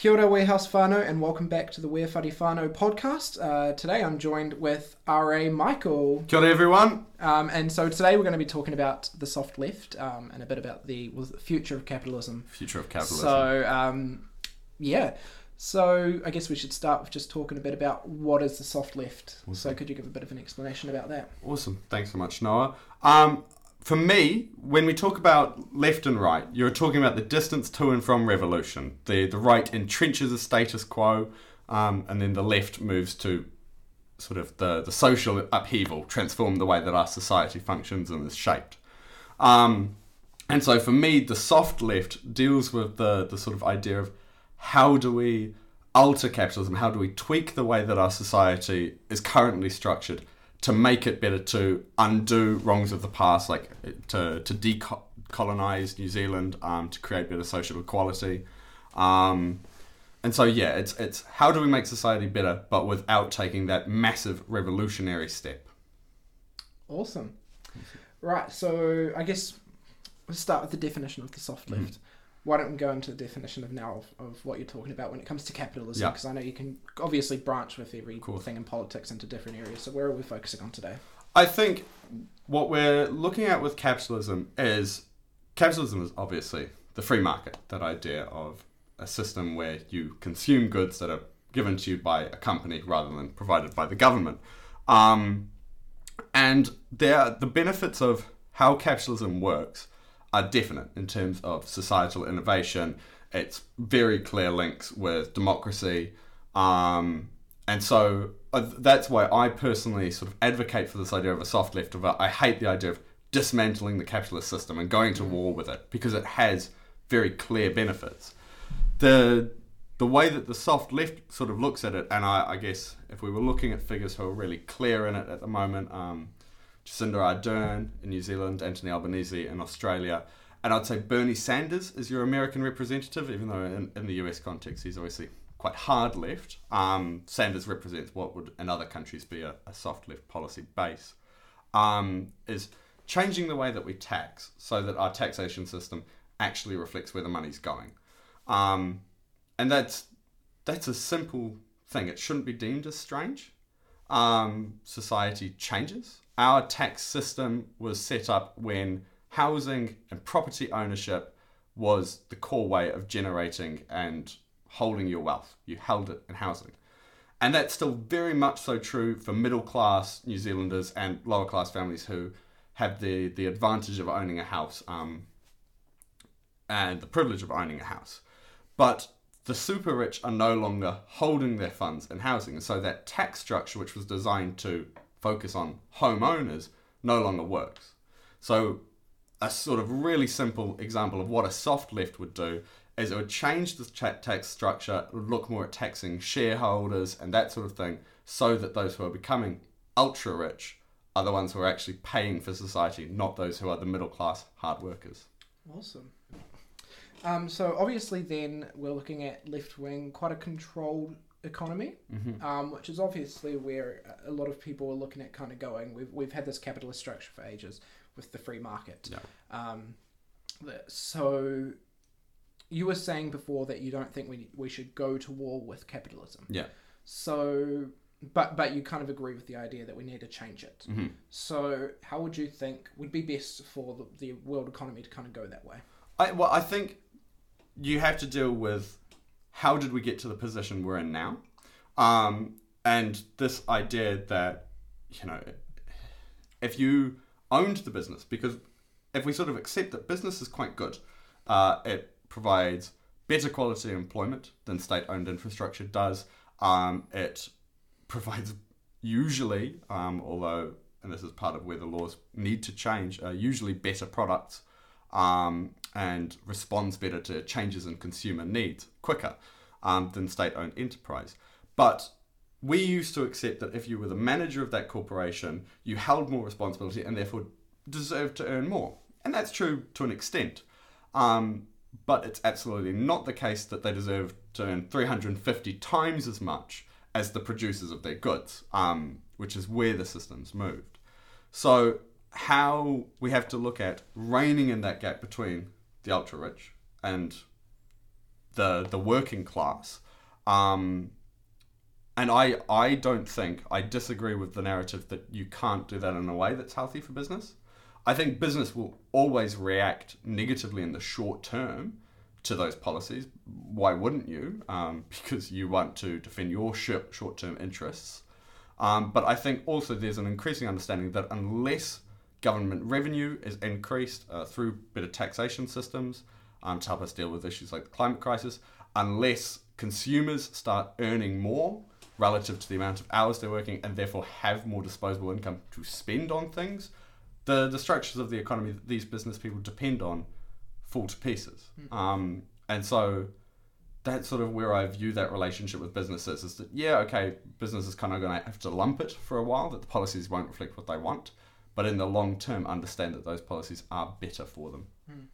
Kia ora, Weir House whānau, and welcome back to the Weir Whare Whānau podcast. Uh, today I'm joined with R.A. Michael. Kia ora everyone. Um, and so today we're going to be talking about the soft left um, and a bit about the, future of capitalism. Future of capitalism. So, um, yeah. So I guess we should start with just talking a bit about what is the soft left. So could you give a bit of an explanation about that? Awesome. Thanks so much, Noah. Um, for me, when we talk about left and right, you're talking about the distance to and from revolution. The the right entrenches a status quo, um, and then the left moves to sort of the, the social upheaval, transform the way that our society functions and is shaped. Um, and so for me, the soft left deals with the, the sort of idea of how do we alter capitalism? How do we tweak the way that our society is currently structured to make it better to undo wrongs of the past, like to, to decolonize New Zealand, um, to create better social equality? Um, and so, yeah, it's, it's how do we make society better, but without taking that massive revolutionary step? Awesome. Right, so I guess we'll start with the definition of the soft left. Why don't we go into the definition of now of, of what you're talking about when it comes to capitalism? Yeah. Because I know you can obviously branch with everything in politics into different areas. So where are we focusing on today? I think what we're looking at with capitalism is capitalism is obviously the free market, that idea of a system where you consume goods that are given to you by a company rather than provided by the government. Um, and there, the benefits of how capitalism works are definite in terms of societal innovation. It's very clear links with democracy. Um, and so uh, that's why I personally sort of advocate for this idea of a soft left. Of I hate the idea of dismantling the capitalist system and going to war with it because it has very clear benefits. The the way that the soft left sort of looks at it, and I, I guess if we were looking at figures who are really clear in it at the moment, um, Jacinda Ardern in New Zealand, Anthony Albanese in Australia, and I'd say Bernie Sanders is your American representative, even though in, in the US context he's obviously quite hard left. Um, Sanders represents what would in other countries be a, a soft left policy base, um, is changing the way that we tax so that our taxation system actually reflects where the money's going. Um, and that's that's a simple thing. It shouldn't be deemed as strange. Um, society changes. Our tax system was set up when housing and property ownership was the core way of generating and holding your wealth. You held it in housing. And that's still very much so true for middle class New Zealanders and lower class families who have the, the advantage of owning a house um, and the privilege of owning a house. But the super rich are no longer holding their funds in housing. And so that tax structure, which was designed to focus on homeowners, no longer works. So, a sort of really simple example of what a soft left would do is it would change the tax structure, look more at taxing shareholders and that sort of thing, so that those who are becoming ultra rich are the ones who are actually paying for society, not those who are the middle class hard workers. Awesome. Um, so obviously, then we're looking at left wing, quite a controlled economy, um, which is obviously where a lot of people are looking at kind of going. We've we've had this capitalist structure for ages with the free market. Yeah. Um, so you were saying before that you don't think we we should go to war with capitalism. Yeah. So, but but you kind of agree with the idea that we need to change it. Mm-hmm. So, how would you think would be best for the, the world economy to kind of go that way? I, well, I think you have to deal with how did we get to the position we're in now, um, and this idea that you know if you owned the business, because if we sort of accept that business is quite good, uh, it provides better quality employment than state-owned infrastructure does. Um, it provides usually, um, although and this is part of where the laws need to change, uh, usually better products um, and responds better to changes in consumer needs quicker um, than state owned enterprise. But we used to accept that if you were the manager of that corporation, you held more responsibility and therefore deserved to earn more. And that's true to an extent. Um, but it's absolutely not the case that they deserve to earn 350 times as much as the producers of their goods, um, which is where the system's moved. So, how we have to look at reining in that gap between the ultra rich and the the working class. Um, and I I don't think I disagree with the narrative that you can't do that in a way that's healthy for business. I think business will always react negatively in the short term to those policies. Why wouldn't you? Um, because you want to defend your short term interests. Um, but I think also there's an increasing understanding that unless government revenue is increased uh, through better taxation systems um, to help us deal with issues like the climate crisis, unless consumers start earning more relative to the amount of hours they're working and therefore have more disposable income to spend on things, the, the structures of the economy that these business people depend on fall to pieces. Mm. Um, and so that's sort of where I view that relationship with businesses is that, yeah, okay, business is kind of going to have to lump it for a while, that the policies won't reflect what they want. But in the long term, understand that those policies are better for them. Mm.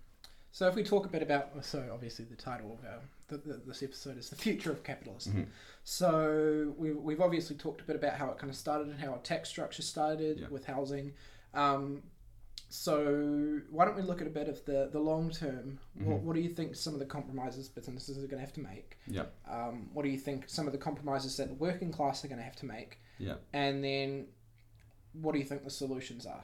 So if we talk a bit about, so obviously the title of our, the, the, this episode is the future of capitalism. Mm-hmm. So we, we've obviously talked a bit about how it kind of started and how our tax structure started yeah. with housing. Um, so why don't we look at a bit of the, the long term? Mm-hmm. What, what do you think some of the compromises businesses are going to have to make? Yeah. Um, what do you think some of the compromises that the working class are going to have to make? Yeah. And then what do you think the solutions are?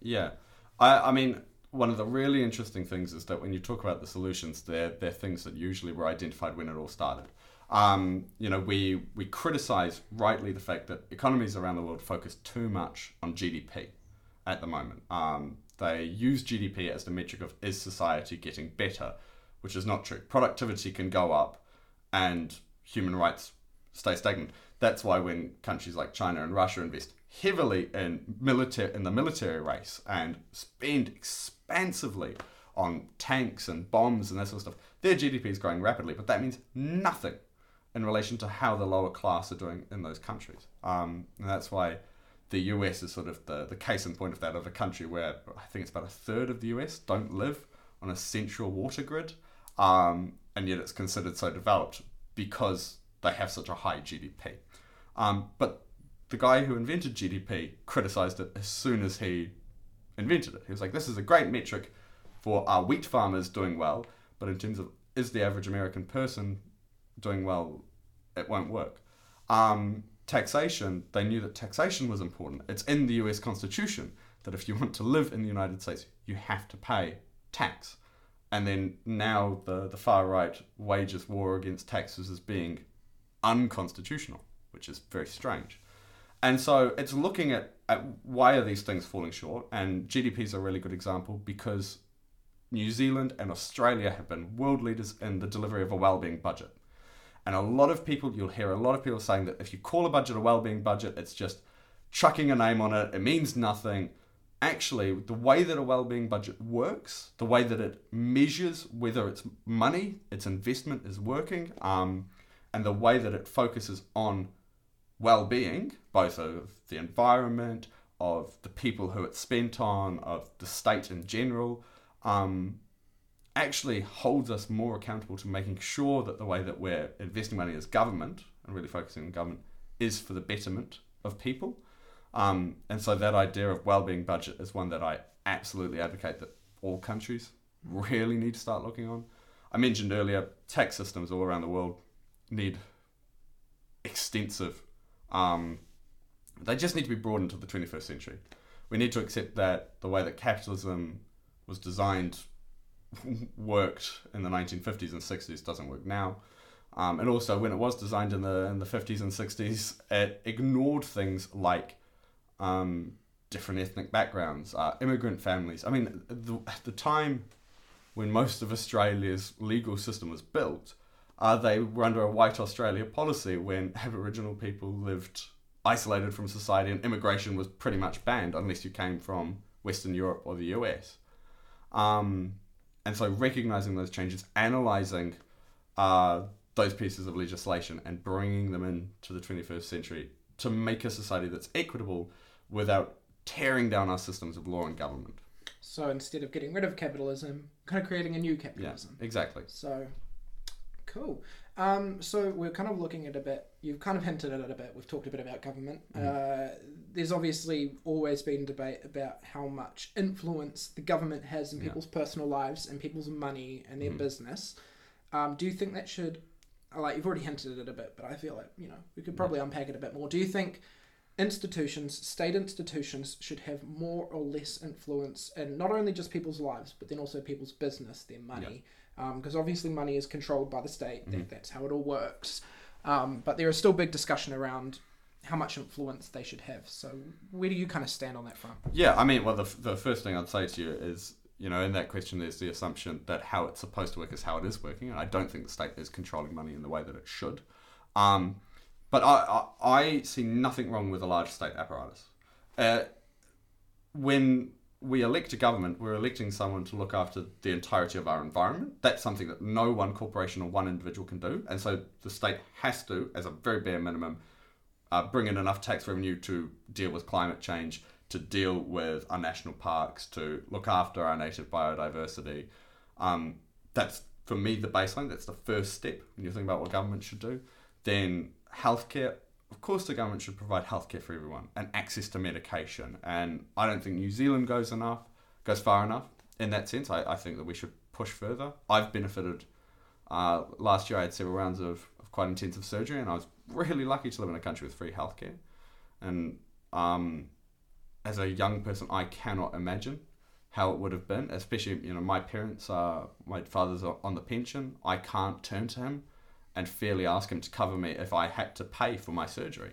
Yeah. I, I mean, one of the really interesting things is that when you talk about the solutions, they're, they're things that usually were identified when it all started. Um, you know, we, we criticize rightly the fact that economies around the world focus too much on GDP at the moment. Um, they use GDP as the metric of is society getting better, which is not true. Productivity can go up and human rights stay stagnant. That's why when countries like China and Russia invest heavily in military in the military race and spend expansively on tanks and bombs and that sort of stuff, their GDP is growing rapidly, but that means nothing in relation to how the lower class are doing in those countries. Um, and that's why the US is sort of the, the case in point of that of a country where I think it's about a third of the US don't live on a central water grid, um, and yet it's considered so developed because they have such a high GDP. Um, but the guy who invented GDP criticized it as soon as he invented it. He was like, this is a great metric for our wheat farmers doing well, but in terms of is the average American person doing well, it won't work. Um, taxation, they knew that taxation was important. It's in the US Constitution that if you want to live in the United States, you have to pay tax. And then now the, the far right wages war against taxes as being unconstitutional, which is very strange. And so it's looking at, at why are these things falling short, and GDP is a really good example because New Zealand and Australia have been world leaders in the delivery of a well-being budget. And a lot of people, you'll hear a lot of people saying that if you call a budget a well-being budget, it's just chucking a name on it. It means nothing. Actually, the way that a well-being budget works, the way that it measures whether its money, its investment is working, um, and the way that it focuses on well-being, both of the environment, of the people who it's spent on, of the state in general, um, actually holds us more accountable to making sure that the way that we're investing money as government and really focusing on government is for the betterment of people. Um, and so that idea of well-being budget is one that I absolutely advocate that all countries really need to start looking on. I mentioned earlier, tax systems all around the world need extensive. Um, they just need to be brought into the 21st century. We need to accept that the way that capitalism was designed worked in the 1950s and 60s doesn't work now. Um, and also, when it was designed in the in the 50s and 60s, it ignored things like um, different ethnic backgrounds, uh, immigrant families. I mean, the, the time when most of Australia's legal system was built, uh, they were under a white Australia policy when Aboriginal people lived isolated from society and immigration was pretty much banned unless you came from Western Europe or the US. Um, and so recognizing those changes, analyzing uh, those pieces of legislation, and bringing them into the 21st century to make a society that's equitable without tearing down our systems of law and government. So instead of getting rid of capitalism, kind of creating a new capitalism. Yeah, exactly. So, cool. Um, so we're kind of looking at a bit. You've kind of hinted at it a bit. We've talked a bit about government. Mm. Uh, there's obviously always been debate about how much influence the government has in people's personal lives and people's money and their mm. business. Um, do you think that should, like you've already hinted at it a bit, but I feel like you know we could probably unpack it a bit more. Do you think institutions, state institutions, should have more or less influence in not only just people's lives, but then also people's business, their money? Because um, obviously money is controlled by the state. Mm-hmm. That, that's how it all works. Um, but there is still big discussion around how much influence they should have. So where do you kind of stand on that front? Yeah, I mean, well, the, the first thing I'd say to you is, you know, in that question, there's the assumption that how it's supposed to work is how it is working, and I don't think the state is controlling money in the way that it should. Um, but I, I, I see nothing wrong with a large state apparatus. Uh, when we elect a government, we're electing someone to look after the entirety of our environment. That's something that no one corporation or one individual can do, and so the state has to, as a very bare minimum, uh, bring in enough tax revenue to deal with climate change, to deal with our national parks, to look after our native biodiversity. Um, that's for me the baseline. That's the first step when you think about what government should do. Then healthcare. Of course, the government should provide healthcare for everyone and access to medication. And I don't think New Zealand goes enough, goes far enough in that sense. I, I think that we should push further. I've benefited. Uh, last year, I had several rounds of, of quite intensive surgery, and I was really lucky to live in a country with free healthcare. And um, as a young person, I cannot imagine how it would have been. Especially, you know, my parents are my father's on the pension. I can't turn to him and fairly ask him to cover me if I had to pay for my surgery.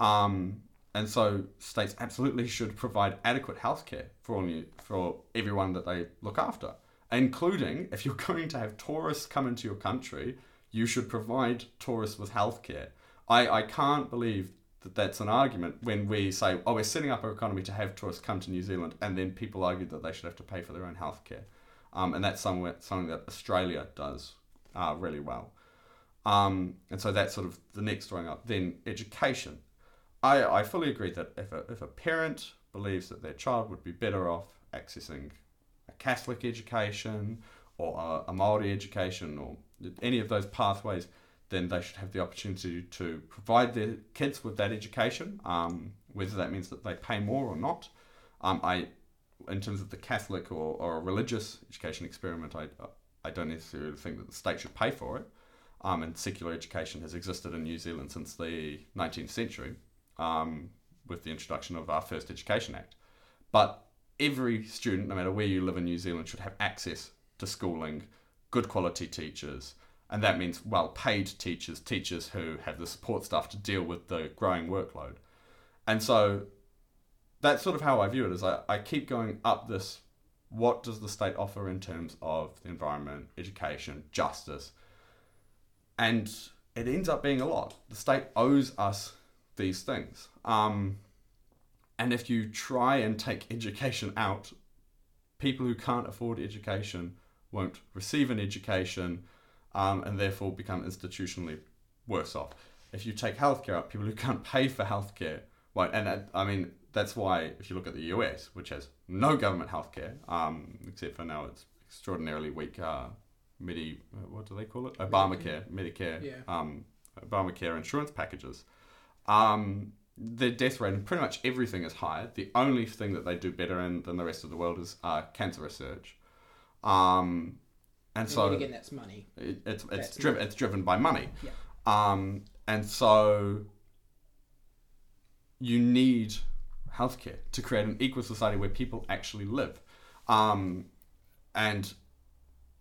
Mm. Um, and so states absolutely should provide adequate healthcare for all you, for everyone that they look after, including if you're going to have tourists come into your country you should provide tourists with healthcare. I, I can't believe that that's an argument when we say, oh, we're setting up our economy to have tourists come to New Zealand, and then people argue that they should have to pay for their own healthcare. Um, and that's somewhere, something that Australia does uh, really well. Um, and so that's sort of the next throwing up. Then education. I, I fully agree that if a, if a parent believes that their child would be better off accessing a Catholic education or a, a Maori education or any of those pathways, then they should have the opportunity to provide their kids with that education, um, whether that means that they pay more or not. Um, I, in terms of the Catholic or, or religious education experiment, I, I don't necessarily think that the state should pay for it. Um, and secular education has existed in New Zealand since the 19th century um, with the introduction of our first Education Act. But every student, no matter where you live in New Zealand, should have access to schooling good quality teachers, and that means well paid teachers, teachers who have the support staff to deal with the growing workload. And so that's sort of how I view it is I, I keep going up this what does the state offer in terms of the environment, education, justice? And it ends up being a lot. The state owes us these things. Um, and if you try and take education out, people who can't afford education won't receive an education um, and therefore become institutionally worse off. If you take healthcare out, people who can't pay for healthcare won't. And that, I mean, that's why if you look at the US, which has no government healthcare, um, except for now it's extraordinarily weak uh, Medi, what do they call it? Obamacare, Medicare, yeah. um, Obamacare insurance packages. Um, the death rate and pretty much everything is higher. The only thing that they do better in than the rest of the world is uh, cancer research. Um, and, And so again, that's money. it, it's it's That's driven it's driven by money. Yeah. Um, and so you need healthcare to create an equal society where people actually live. Um, and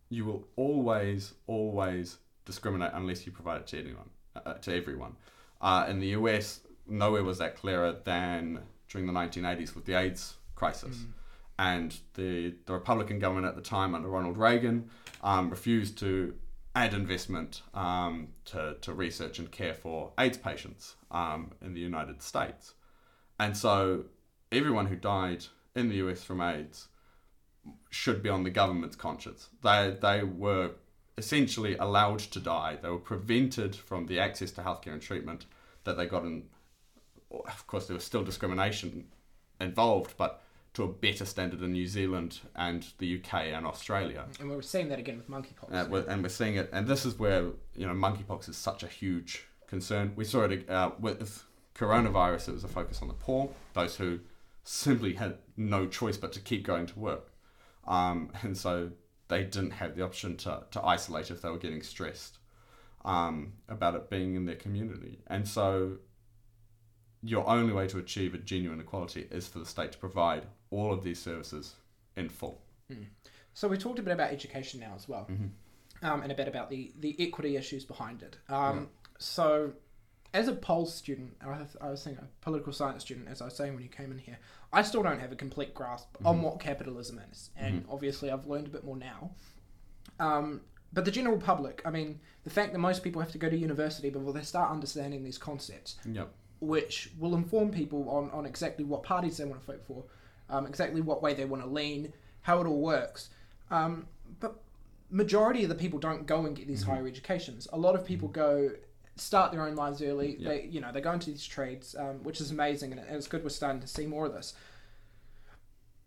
you will always, always discriminate unless you provide it to anyone, uh, to everyone. Uh, in the US, nowhere was that clearer than during the 1980s with the AIDS crisis. And the, the Republican government at the time, under Ronald Reagan, um, refused to add investment um, to, to research and care for AIDS patients um, in the United States. And so everyone who died in the US from AIDS should be on the government's conscience. They, they were essentially allowed to die. They were prevented from the access to healthcare and treatment that they got in. Of course, there was still discrimination involved, but to a better standard in New Zealand and the UK and Australia. And we're seeing that again with monkeypox. Uh, we're- and we're seeing it, and this is where you know monkeypox is such a huge concern. We saw it uh, with coronavirus; it was a focus on the poor, those who simply had no choice but to keep going to work. Um, and so they didn't have the option to, to isolate if they were getting stressed um, about it being in their community. And so your only way to achieve a genuine equality is for the state to provide all of these services in full. Mm. So we talked a bit about education now as well, mm-hmm. um, and a bit about the, the equity issues behind it. Um, yeah. So as a pol student, I, I was saying a political science student, as I was saying when you came in here, I still don't have a complete grasp mm-hmm. on what capitalism is, and mm-hmm. obviously I've learned a bit more now. Um, but the general public, I mean, the fact that most people have to go to university before they start understanding these concepts, yep. which will inform people on, on exactly what parties they want to vote for, um, exactly what way they want to lean, how it all works. Um, but majority of the people don't go and get these mm-hmm. higher educations. A lot of people mm-hmm. go start their own lives early. Yep. They you know they go into these trades, um, which is amazing, and it's good we're starting to see more of this.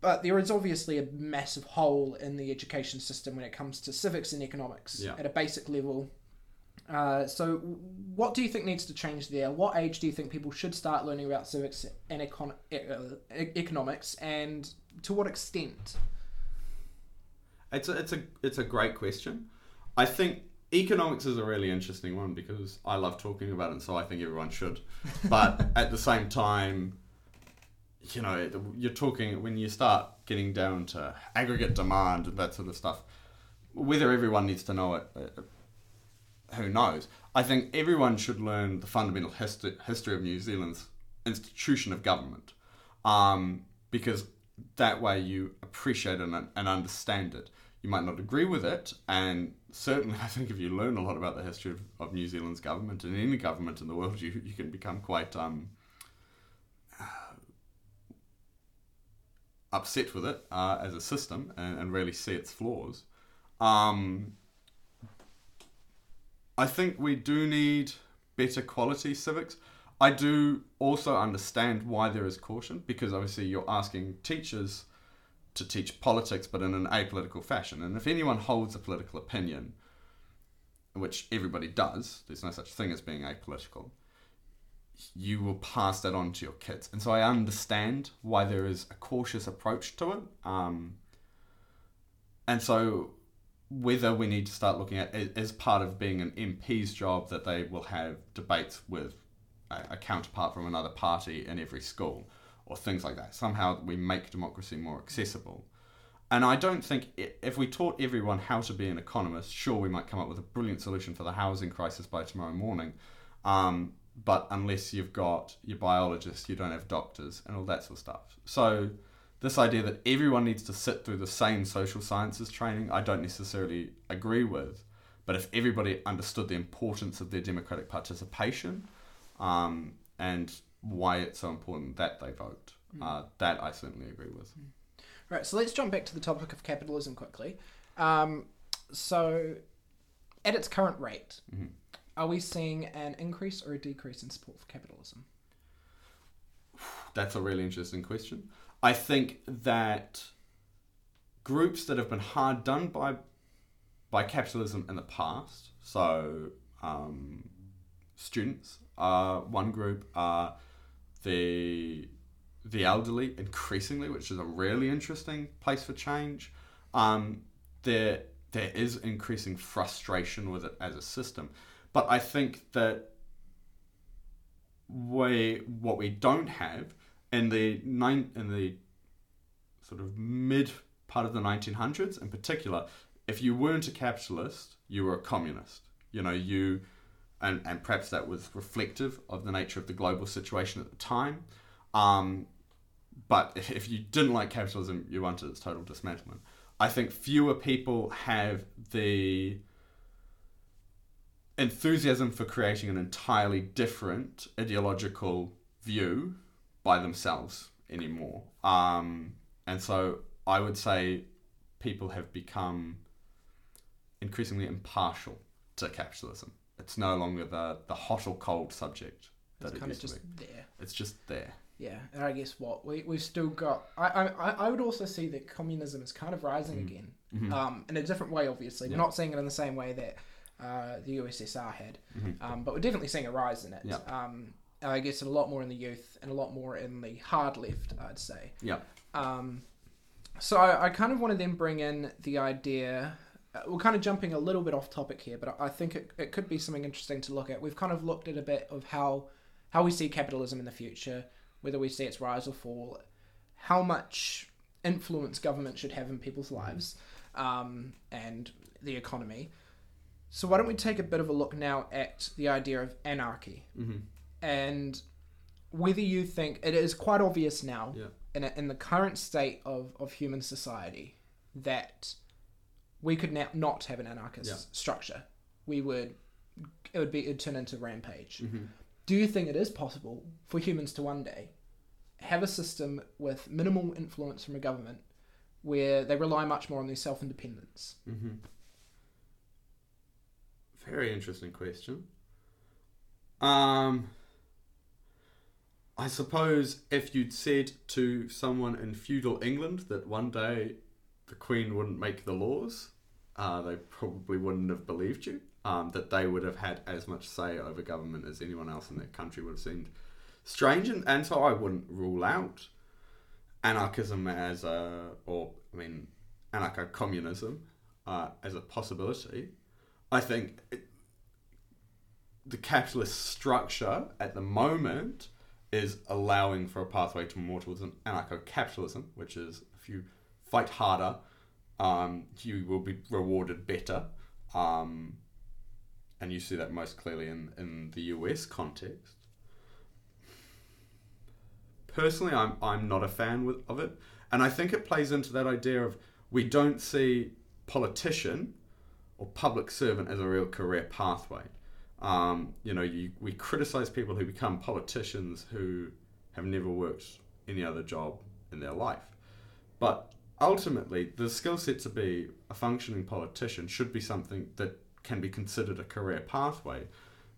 But there is obviously a massive hole in the education system when it comes to civics and economics yeah. at a basic level. Uh, so, what do you think needs to change there? What age do you think people should start learning about civics and econ- uh, economics, and to what extent? It's a, it's a it's a great question. I think economics is a really interesting one because I love talking about it, and so I think everyone should. But at the same time, you know, you're talking when you start getting down to aggregate demand and that sort of stuff. Whether everyone needs to know it, uh, who knows? I think everyone should learn the fundamental history, history of New Zealand's institution of government, um, because that way you appreciate it and, and understand it. You might not agree with it, and certainly I think if you learn a lot about the history of, of New Zealand's government and any government in the world, you, you can become quite um, upset with it uh, as a system and, and, really see its flaws. Um, I think we do need better quality civics. I do also understand why there is caution because obviously you're asking teachers to teach politics but in an apolitical fashion. And if anyone holds a political opinion, which everybody does, there's no such thing as being apolitical, you will pass that on to your kids. And so I understand why there is a cautious approach to it. Um, and so whether we need to start looking at as part of being an MP's job that they will have debates with a, a counterpart from another party in every school or things like that. Somehow we make democracy more accessible. And I don't think if we taught everyone how to be an economist, sure, we might come up with a brilliant solution for the housing crisis by tomorrow morning. Um, but unless you've got your biologists, you don't have doctors and all that sort of stuff. So this idea that everyone needs to sit through the same social sciences training, I don't necessarily agree with. But if everybody understood the importance of their democratic participation um, and why it's so important that they vote, mm. uh, that I certainly agree with. Mm. Right, so let's jump back to the topic of capitalism quickly. Um, so, at its current rate, mm-hmm are we seeing an increase or a decrease in support for capitalism? That's a really interesting question. I think that groups that have been hard done by by capitalism in the past, so um, students are one group, are the the elderly increasingly, which is a really interesting place for change. Um, there there is increasing frustration with it as a system. But I think that we what we don't have in the nine in the sort of mid part of the 1900s in particular if you weren't a capitalist you were a communist you know you and, and perhaps that was reflective of the nature of the global situation at the time um, but if you didn't like capitalism you wanted its total dismantlement i think fewer people have the enthusiasm for creating an entirely different ideological view by themselves anymore. Um, and so I would say people have become increasingly impartial to capitalism. It's no longer the, the hot or cold subject that it's it kind of just there. It's just there. Yeah, and I guess what we we've still got. I I, I would also see that communism is kind of rising mm. again, mm-hmm. um, in a different way. Obviously, yeah. we're not seeing it in the same way that uh, the USSR had. Mm-hmm. Um, but we're definitely seeing a rise in it. Yeah. Um, I guess a lot more in the youth and a lot more in the hard left, I'd say. Yeah. Um, So I, I kind of want to then bring in the idea. Uh, we're kind of jumping a little bit off topic here, but I I think it, it could be something interesting to look at. We've kind of looked at a bit of how how we see capitalism in the future, whether we see its rise or fall, how much influence government should have in people's lives, um, and the economy. So why don't we take a bit of a look now at the idea of anarchy Mm-hmm. and whether you think it is quite obvious now Yeah. in, a, in the current state of, of human society that we could now not have an anarchist Yeah. structure. We would it would be it'd turn into rampage. Mm-hmm. Do you think it is possible for humans to one day have a system with minimal influence from a government where they rely much more on their self independence? Mm-hmm. Very interesting question. Um, I suppose if you'd said to someone in feudal England that one day the Queen wouldn't make the laws, uh, they probably wouldn't have believed you. Um, that they would have had as much say over government as anyone else in that country would have seemed strange, and, and so I wouldn't rule out anarchism as a, or I mean, anarcho communism uh, as a possibility. I think it, the capitalist structure at the moment is allowing for a pathway to more towards an anarcho capitalism, which is if you fight harder, um, you will be rewarded better. Um, and you see that most clearly in, in the US context. Personally, I'm, I'm not a fan with, of it. And I think it plays into that idea of we don't see politician or public servant as a real career pathway. Um, you know, you, we criticize people who become politicians who have never worked any other job in their life. But ultimately, the skill set to be a functioning politician should be something that can be considered a career pathway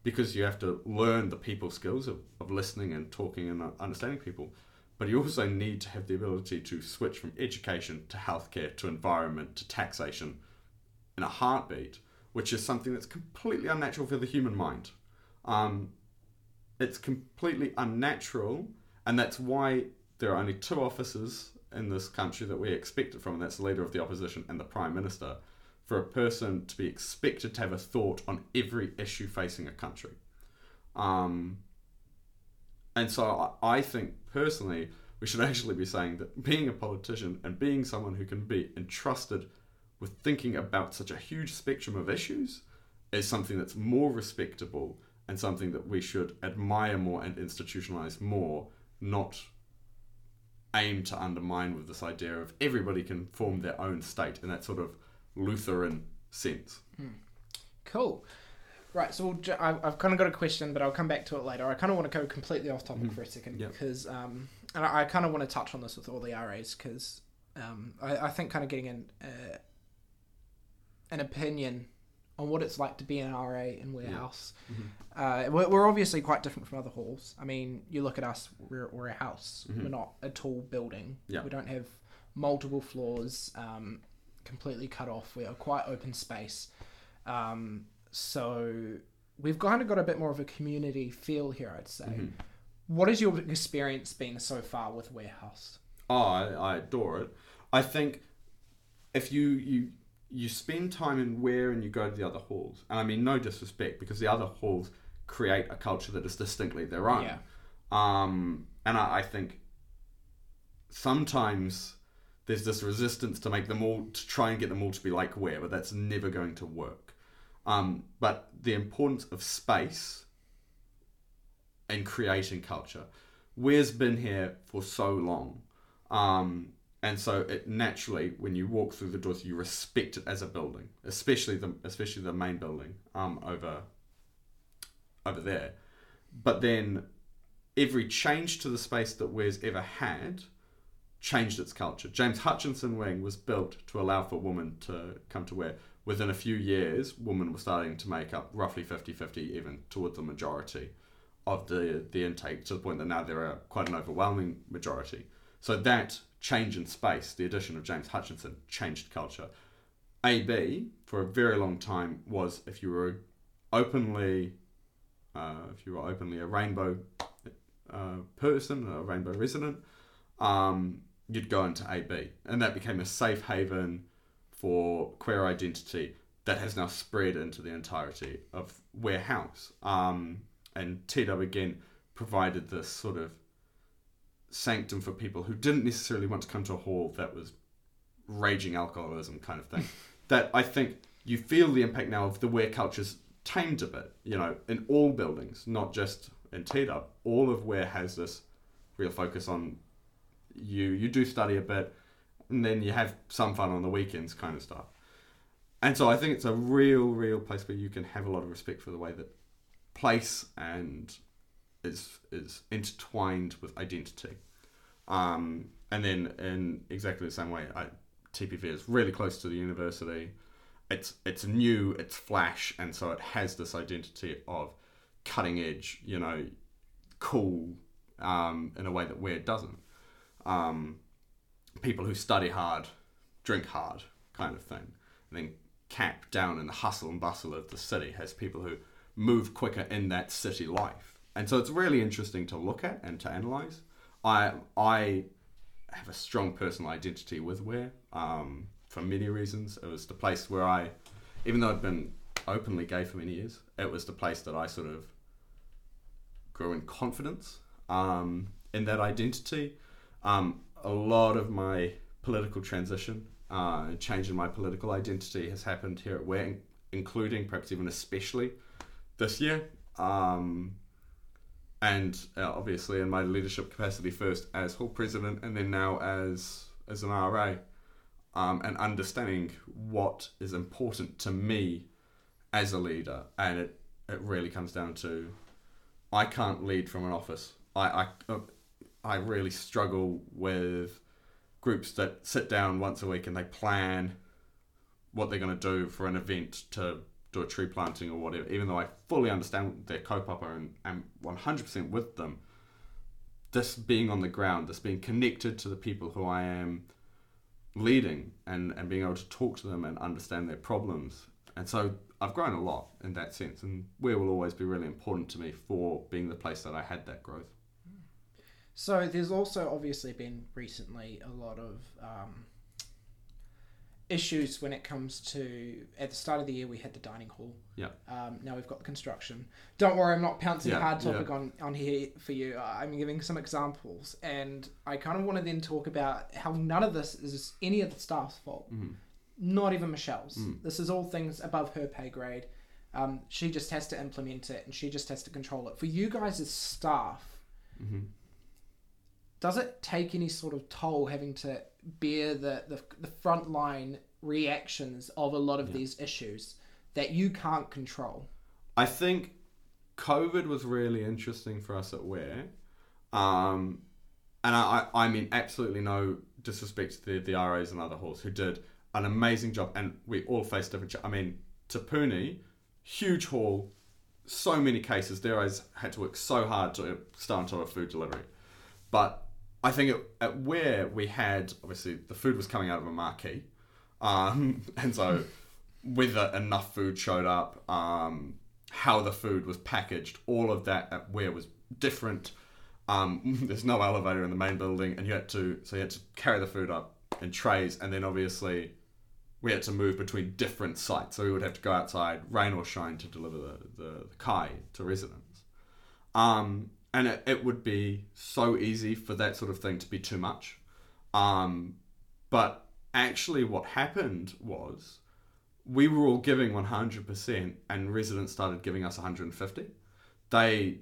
because you have to learn the people skills of, of listening and talking and understanding people. But you also need to have the ability to switch from education to healthcare to environment to taxation in a heartbeat, which is something that's completely unnatural for the human mind. Um, it's completely unnatural, and that's why there are only two officers in this country that we expect it from, and that's the leader of the opposition and the prime minister, for a person to be expected to have a thought on every issue facing a country. Um, and so I I think personally, we should actually be saying that being a politician and being someone who can be entrusted with thinking about such a huge spectrum of issues is something that's more respectable and something that we should admire more and institutionalize more, not aim to undermine with this idea of everybody can form their own state in that sort of Lutheran sense. Cool. Right, so we'll I've kind of got a question, but I'll come back to it later. I kind of want to go completely off topic for a second Yep. because, um, and I, I kind of want to touch on this with all the RAs because um, I, I think kind of getting an uh, an opinion on what it's like to be an RA in Weir House. Uh, we're, we're obviously quite different from other halls. I mean, you look at us; we're, we're a house. Mhm. We're not a tall building. Yeah. We don't have multiple floors, um, completely cut off. We are quite open space. Um, so we've kind of got a bit more of a community feel here, I'd say. Mhm. What has your experience been so far with Weir House? Oh, I, I adore it. I think if you you you spend time in Weir and you go to the other halls, and I mean no disrespect because the other halls create a culture that is distinctly their own. Yeah. Um, and I, I think sometimes there's this resistance to make them all to try and get them all to be like Weir, but that's never going to work. Um, but the importance of space and creating culture. Weir's been here for so long. Um, and so it naturally, when you walk through the doors, you respect it as a building, especially the especially the main building um, over over there. But then every change to the space that Weir's ever had changed its culture. James Hutchinson Wing was built to allow for women to come to Ware. Within a few years, women were starting to make up roughly 50 50, even towards the majority of the, the intake, to the point that now there are quite an overwhelming majority. So that change in space, the addition of James Hutchinson, changed culture. AB, for a very long time, was if you were openly, uh, if you were openly a rainbow uh, person, a rainbow resident, um, you'd go into AB, and that became a safe haven for queer identity that has now spread into the entirety of Weir House. Um, and TW again provided this sort of sanctum for people who didn't necessarily want to come to a hall that was raging alcoholism kind of thing. that I think you feel the impact now of the Weir culture's tamed a bit, you know, in all buildings, not just in TW. All of Weir has this real focus on you you do study a bit and then you have some fun on the weekends kind of stuff. And so I think it's a real, real place where you can have a lot of respect for the way that place and is is intertwined with identity. Um, and then in exactly the same way, I, TPV is really close to the university. It's it's new, it's flash, and so it has this identity of cutting edge, you know, cool, um, in a way that it doesn't. Um, people who study hard, drink hard, kind of thing. And then cap down in the hustle and bustle of the city has people who move quicker in that city life. And so it's really interesting to look at and to analyze. I I have a strong personal identity with Weir um, for many reasons. It was the place where I, even though I'd been openly gay for many years, it was the place that I sort of grew in confidence um, in that identity. Um, a lot of my political transition uh, change in my political identity has happened here at Weir, including perhaps even especially this year. Um, and uh, obviously in my leadership capacity first as hall president and then now as as an RA, um, and understanding what is important to me as a leader, and it it really comes down to I can't lead from an office. I I, uh, I really struggle with groups that sit down once a week and they plan what they're going to do for an event to do a tree planting or whatever, even though I fully understand their kaupapa and am 100% with them, this being on the ground, this being connected to the people who I am leading and, and being able to talk to them and understand their problems. And so I've grown a lot in that sense, and Weir will always be really important to me for being the place that I had that growth. So there's also obviously been recently a lot of um, issues when it comes to at the start of the year we had the dining hall. Yeah. Um, now we've got the construction. Don't worry, I'm not pouncing Yeah, hard topic yeah. on on here for you. I'm giving some examples, and I kind of want to then talk about how none of this is any of the staff's fault. Mhm. Not even Michelle's. Mm. This is all things above her pay grade. Um, she just has to implement it, and she just has to control it. For you guys as staff, hmm does it take any sort of toll having to bear the, the, the frontline reactions of a lot of Yeah. these issues that you can't control? I think COVID was really interesting for us at Weir. Um, and I, I I mean, absolutely no disrespect to the, the RAs and other halls who did an amazing job. And we all faced different. Ch- I mean, Te Puni, huge hall, so many cases. Their RAs had to work so hard to start onto a food delivery. But I think at, at Weir, we had obviously the food was coming out of a marquee. Um, and so whether enough food showed up, um, how the food was packaged, all of that at Weir was different. Um, there's no elevator in the main building, and you had to so you had to carry the food up in trays, and then obviously we had to move between different sites. So we would have to go outside, rain or shine, to deliver the, the, the kai to residents. Um, and it, it would be so easy for that sort of thing to be too much. Um, but actually, what happened was we were all giving 100% and residents started giving us 150 they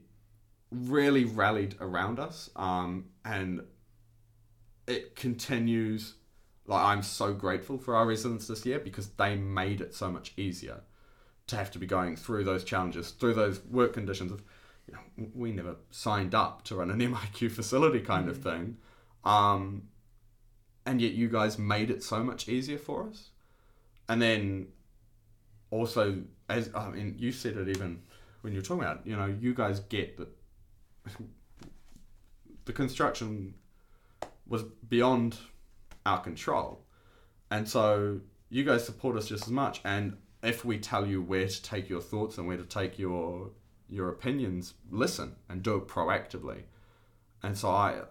really rallied around us um, and it continues like i'm so grateful for our residents this year because they made it so much easier to have to be going through those challenges through those work conditions of you know we never signed up to run an miq facility kind of thing. Um, and yet you guys made it so much easier for us. And then also as I mean you said it even when you're talking about you know you guys get that the construction was beyond our control. And so you guys support us just as much. And if we tell you where to take your thoughts and where to take your your opinions listen and do it proactively and so I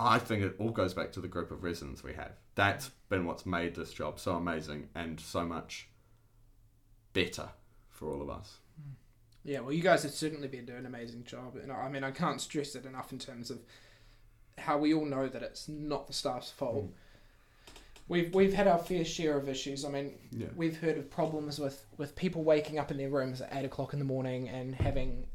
I think it all goes back to the group of residents we have. That's been what's made this job so amazing and so much better for all of us. Yeah, well, you guys have certainly been doing an amazing job, and I mean, I can't stress it enough in terms of how we all know that it's not the staff's fault. Mm. We've we've had our fair share of issues. I mean, Yeah. we've heard of problems with with people waking up in their rooms at eight o'clock in the morning and having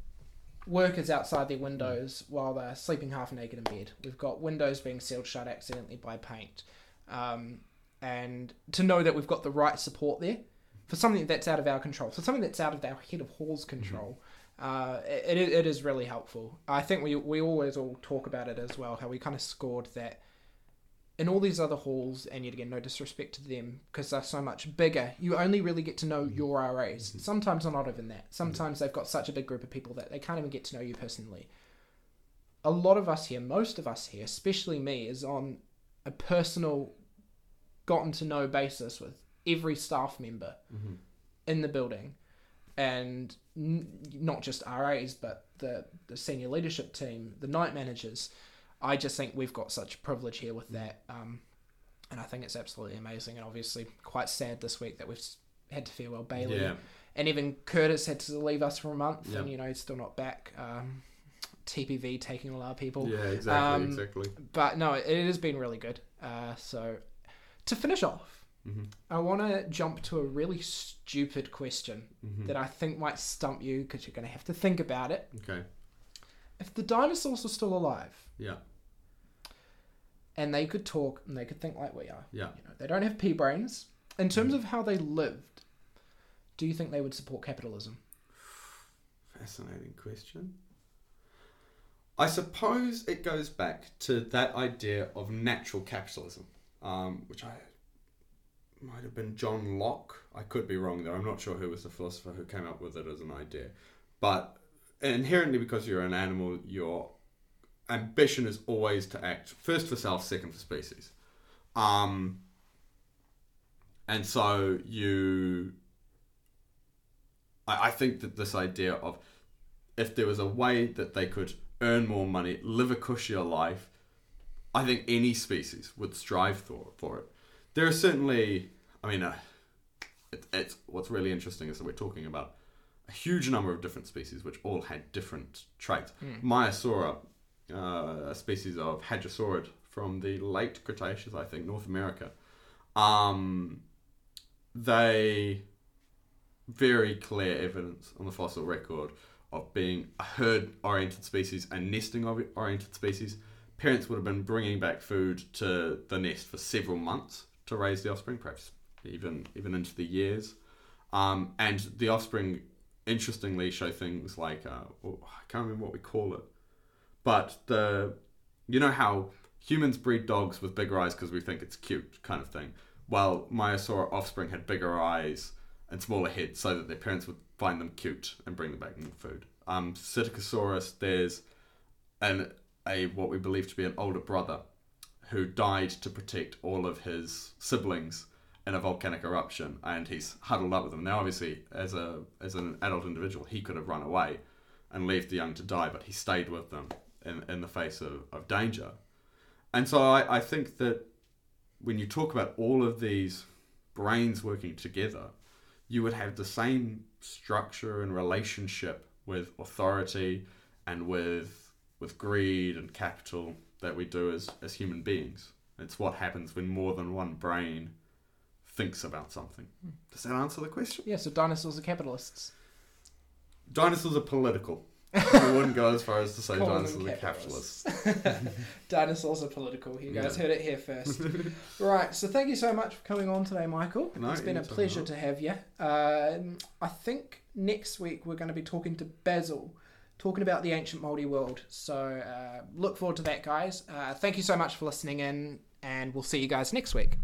workers outside their windows while they're sleeping half naked in bed. We've got windows being sealed shut accidentally by paint, um, and to know that we've got the right support there for something that's out of our control, for something that's out of our head of hall's control. Uh, it, it is really helpful. I think we, we always all talk about it as well, how we kind of scored that in all these other halls, and yet again, no disrespect to them because they're so much bigger, you only really get to know mm-hmm. your RAs. Mm-hmm. Sometimes they're not even that. Sometimes mm-hmm. they've got such a big group of people that they can't even get to know you personally. A lot of us here, most of us here, especially me, is on a personal, gotten to know basis with every staff member Mm-hmm. in the building, and n- not just RAs, but the the senior leadership team, the night managers. I just think we've got such privilege here with that, um, and I think it's absolutely amazing. And obviously, quite sad this week that we've had to farewell Bailey, Yeah. and even Curtis had to leave us for a month, Yeah. and you know still not back. Um, TPV taking all our people, Yeah, exactly, Um, exactly. but no, it has been really good. Uh, so to finish off, Mm-hmm. I want to jump to a really stupid question Mm-hmm. that I think might stump you because you're going to have to think about it. Okay. If the dinosaurs are still alive Yeah. and they could talk and they could think like we are, Yeah. you know, they don't have pea brains. In terms of how they lived, do you think they would support capitalism? Fascinating question. I suppose it goes back to that idea of natural capitalism, um, which I might have been John Locke. I could be wrong though. I'm not sure who was the philosopher who came up with it as an idea. But inherently, because you're an animal, your ambition is always to act first for self, second for species. Um, and so you I, I think that this idea of if there was a way that they could earn more money, live a cushier life, I think any species would strive for, for it. There are certainly, I mean, uh, it, it's what's really interesting is that we're talking about a huge number of different species which all had different traits. Maiasaura, uh, a species of hadrosaurid from the late Cretaceous, I think, North America, um, they very clear evidence on the fossil record of being a herd oriented species and nesting oriented species. Parents would have been bringing back food to the nest for several months to raise the offspring, perhaps even even into the years. Um, and the offspring, interestingly, show things like uh, oh, I can't remember what we call it, but the you know how humans breed dogs with bigger eyes because we think it's cute, kind of thing. Well, Maiasaura offspring had bigger eyes and smaller heads, so that their parents would find them cute and bring them back more food. Um, Psittacosaurus, there's an a what we believe to be an older brother who died to protect all of his siblings in a volcanic eruption, and he's huddled up with them. Now, obviously, as a as an adult individual, he could have run away and left the young to die, but he stayed with them in, in the face of, of danger. And so I, I think that when you talk about all of these brains working together, you would have the same structure and relationship with authority and with with greed and capital that we do as, as human beings. It's what happens when more than one brain thinks about something. Hmm. Does that answer the question? Yeah, so dinosaurs are capitalists. Dinosaurs are political. I wouldn't go as far as to say dinosaurs are capitalists. Dinosaurs are political. You guys Yeah. heard it here first. right, so thank you so much for coming on today, Michael. No, it's been a anytime, pleasure to have you. Um, I think next week we're going to be talking to Basil, talking about the ancient Māori world. So uh, look forward to that, guys. Uh, thank you so much for listening in, and we'll see you guys next week.